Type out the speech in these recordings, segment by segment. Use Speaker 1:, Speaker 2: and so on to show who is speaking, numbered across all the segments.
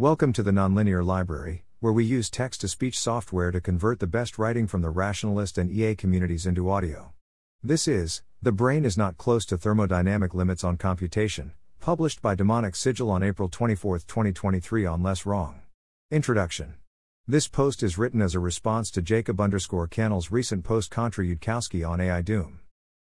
Speaker 1: Welcome to the Nonlinear Library, where we use text to speech software to convert the best writing from the rationalist and EA communities into audio. This is The Brain is Not Close to Thermodynamic Limits on Computation, published by DaemonicSigil on April 24, 2023 on LessWrong. Introduction This post is written as a response to Jacob underscore Cannell's recent post contra Yudkowsky on AI Doom.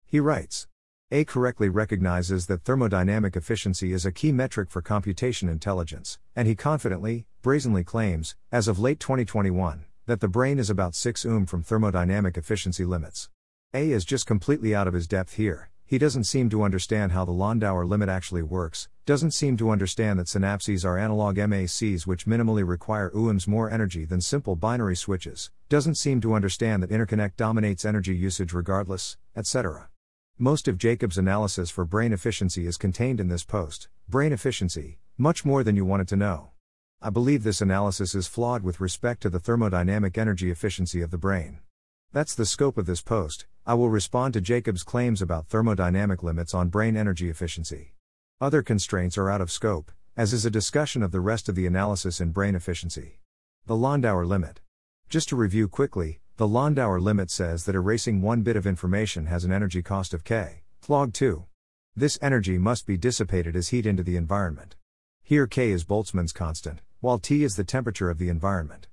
Speaker 1: He writes, EY correctly recognizes that thermodynamic efficiency is a key metric for computation intelligence, and he confidently, brazenly claims, as of late 2021, that the brain is about 6 OOM from thermodynamic efficiency limits. EY is just completely out of his depth here. He doesn't seem to understand how the Landauer limit actually works, doesn't seem to understand that synapses are analog MACs which minimally require OOMs more energy than simple binary switches, doesn't seem to understand that interconnect dominates energy usage regardless, etc. Most of Jacob's analysis for brain efficiency is contained in this post. Brain efficiency, much more than you wanted to know. I believe this analysis is flawed with respect to the thermodynamic energy efficiency of the brain. That's the scope of this post. I will respond to Jacob's claims about thermodynamic limits on brain energy efficiency. Other constraints are out of scope, as is a discussion of the rest of the analysis in brain efficiency. The Landauer limit. Just to review quickly, the Landauer limit says that erasing one bit of information has an energy cost of k, log 2. This energy must be dissipated as heat into the environment. Here k is Boltzmann's constant, while T is the temperature of the environment.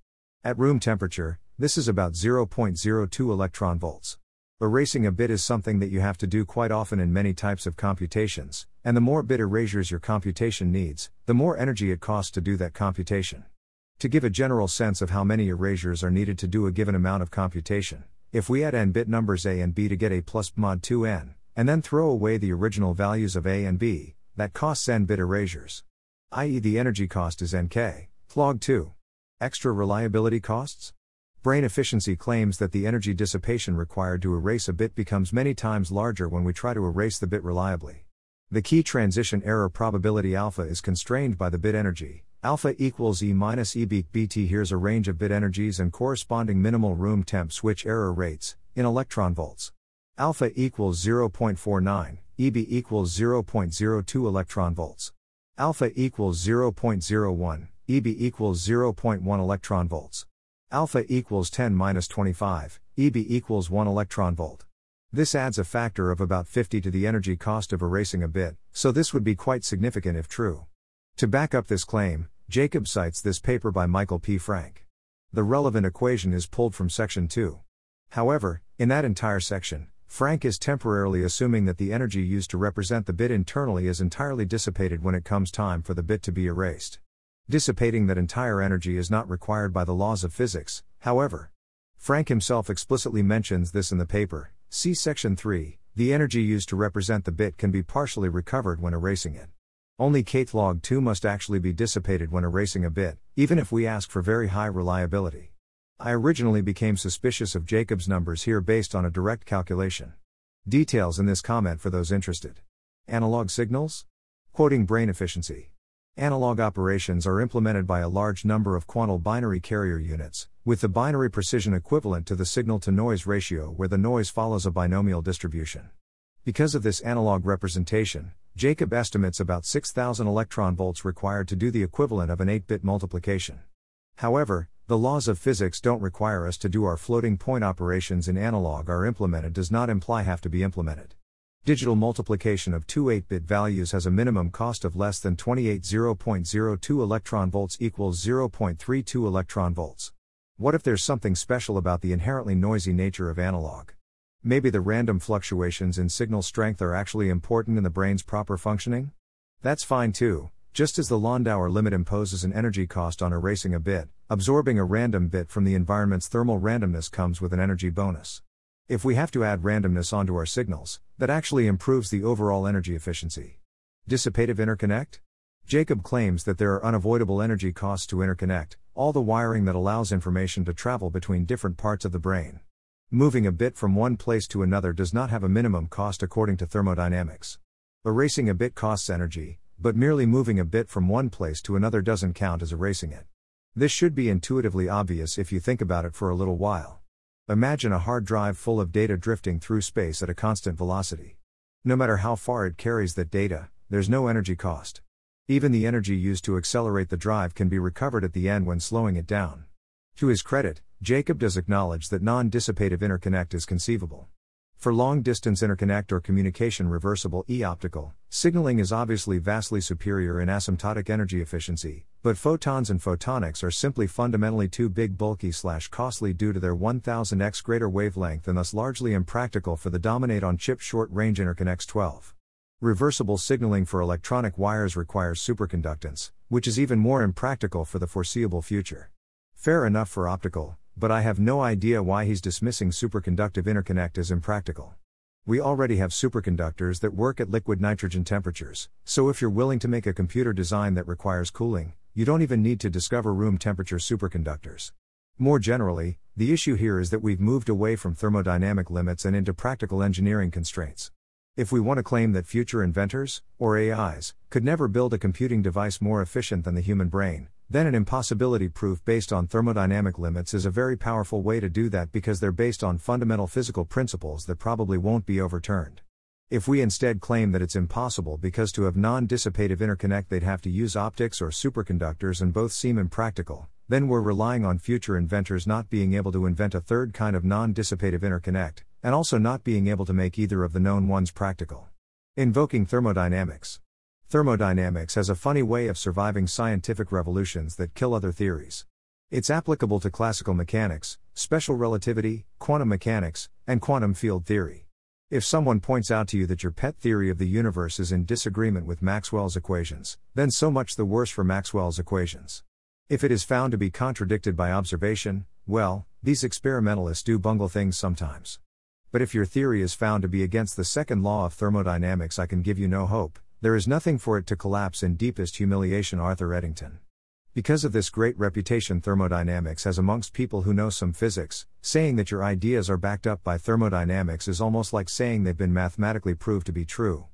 Speaker 1: At room temperature, this is about 0.02 electron volts. Erasing a bit is something that you have to do quite often in many types of computations, and the more bit erasures your computation needs, the more energy it costs to do that computation. To give a general sense of how many erasures are needed to do a given amount of computation, if we add n bit numbers a and b to get a plus mod 2n, and then throw away the original values of a and b, that costs n bit erasures. i.e., the energy cost is nk, log 2. Extra reliability costs? Brain efficiency claims that the energy dissipation required to erase a bit becomes many times larger when we try to erase the bit reliably. The key transition error probability alpha is constrained by the bit energy, Alpha equals E minus E beak BT. Here's a range of bit energies and corresponding minimal room temp switch error rates, in electron volts. Alpha equals 0.49, EB equals 0.02 electron volts. Alpha equals 0.01, EB equals 0.1 electron volts. Alpha equals 10 minus 25, EB equals 1 electron volt. This adds a factor of about 50 to the energy cost of erasing a bit, so this would be quite significant if true. To back up this claim, Jacob cites this paper by Michael P. Frank. The relevant equation is pulled from section 2. However, in that entire section, Frank is temporarily assuming that the energy used to represent the bit internally is entirely dissipated when it comes time for the bit to be erased. Dissipating that entire energy is not required by the laws of physics, however. Frank himself explicitly mentions this in the paper. See section 3. The energy used to represent the bit can be partially recovered when erasing it. Only kth log 2 must actually be dissipated when erasing a bit, even if we ask for very high reliability. I originally became suspicious of Jacob's numbers here based on a direct calculation. Details in this comment for those interested. Analog signals? Quoting brain efficiency. Analog operations are implemented by a large number of quantile binary carrier units, with the binary precision equivalent to the signal to noise ratio where the noise follows a binomial distribution. Because of this analog representation, Jacob estimates about 6,000 electron volts required to do the equivalent of an 8 bit multiplication. However, the laws of physics don't require us to do our floating point operations in analog are implemented does not imply have to be implemented. Digital multiplication of two 8 bit values has a minimum cost of less than 28 0.02 electron volts equals 0.32 electron volts. What if there's something special about the inherently noisy nature of analog? Maybe the random fluctuations in signal strength are actually important in the brain's proper functioning? That's fine too, just as the Landauer limit imposes an energy cost on erasing a bit, absorbing a random bit from the environment's thermal randomness comes with an energy bonus. If we have to add randomness onto our signals, that actually improves the overall energy efficiency. Dissipative interconnect? Jacob claims that there are unavoidable energy costs to interconnect, all the wiring that allows information to travel between different parts of the brain. Moving a bit from one place to another does not have a minimum cost according to thermodynamics. Erasing a bit costs energy, but merely moving a bit from one place to another doesn't count as erasing it. This should be intuitively obvious if you think about it for a little while. Imagine a hard drive full of data drifting through space at a constant velocity. No matter how far it carries that data, there's no energy cost. Even the energy used to accelerate the drive can be recovered at the end when slowing it down. To his credit, Jacob does acknowledge that non dissipative interconnect is conceivable. For long distance interconnect or communication reversible e optical, signaling is obviously vastly superior in asymptotic energy efficiency, but photons and photonics are simply fundamentally too big, bulky, slash costly due to their 1000x greater wavelength and thus largely impractical for the dominate on chip short range interconnects 12. Reversible signaling for electronic wires requires superconductance, which is even more impractical for the foreseeable future. Fair enough for optical, but I have no idea why he's dismissing superconductive interconnect as impractical. We already have superconductors that work at liquid nitrogen temperatures, so if you're willing to make a computer design that requires cooling, you don't even need to discover room temperature superconductors. More generally, the issue here is that we've moved away from thermodynamic limits and into practical engineering constraints. If we want to claim that future inventors, or AIs, could never build a computing device more efficient than the human brain, then an impossibility proof based on thermodynamic limits is a very powerful way to do that because they're based on fundamental physical principles that probably won't be overturned. If we instead claim that it's impossible because to have non dissipative interconnect they'd have to use optics or superconductors and both seem impractical, then we're relying on future inventors not being able to invent a third kind of non dissipative interconnect, and also not being able to make either of the known ones practical. Invoking thermodynamics. Thermodynamics has a funny way of surviving scientific revolutions that kill other theories. It's applicable to classical mechanics, special relativity, quantum mechanics, and quantum field theory. If someone points out to you that your pet theory of the universe is in disagreement with Maxwell's equations, then so much the worse for Maxwell's equations. If it is found to be contradicted by observation, well, these experimentalists do bungle things sometimes. But if your theory is found to be against the second law of thermodynamics, I can give you no hope. There is nothing for it to collapse in deepest humiliation. Arthur Eddington. Because of this great reputation thermodynamics has amongst people who know some physics, saying that your ideas are backed up by thermodynamics is almost like saying they've been mathematically proved to be true.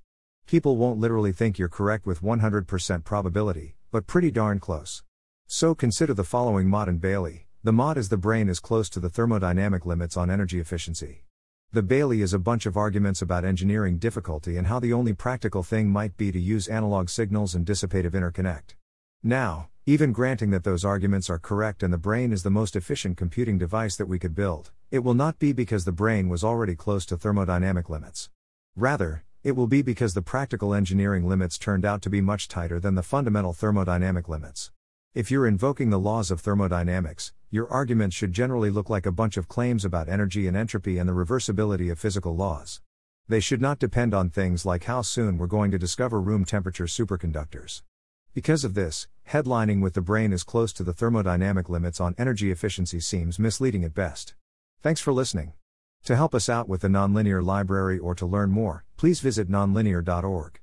Speaker 1: People won't literally think you're correct with 100% probability, but pretty darn close. So consider the following motte and Bailey. The motte is the brain is close to the thermodynamic limits on energy efficiency. The Bailey is a bunch of arguments about engineering difficulty and how the only practical thing might be to use analog signals and dissipative interconnect. Now, even granting that those arguments are correct and the brain is the most efficient computing device that we could build, it will not be because the brain was already close to thermodynamic limits. Rather, it will be because the practical engineering limits turned out to be much tighter than the fundamental thermodynamic limits. If you're invoking the laws of thermodynamics, your arguments should generally look like a bunch of claims about energy and entropy and the reversibility of physical laws. They should not depend on things like how soon we're going to discover room temperature superconductors. Because of this, headlining with the brain is close to the thermodynamic limits on energy efficiency seems misleading at best. Thanks for listening. To help us out with the Nonlinear Library or to learn more, please visit nonlinear.org.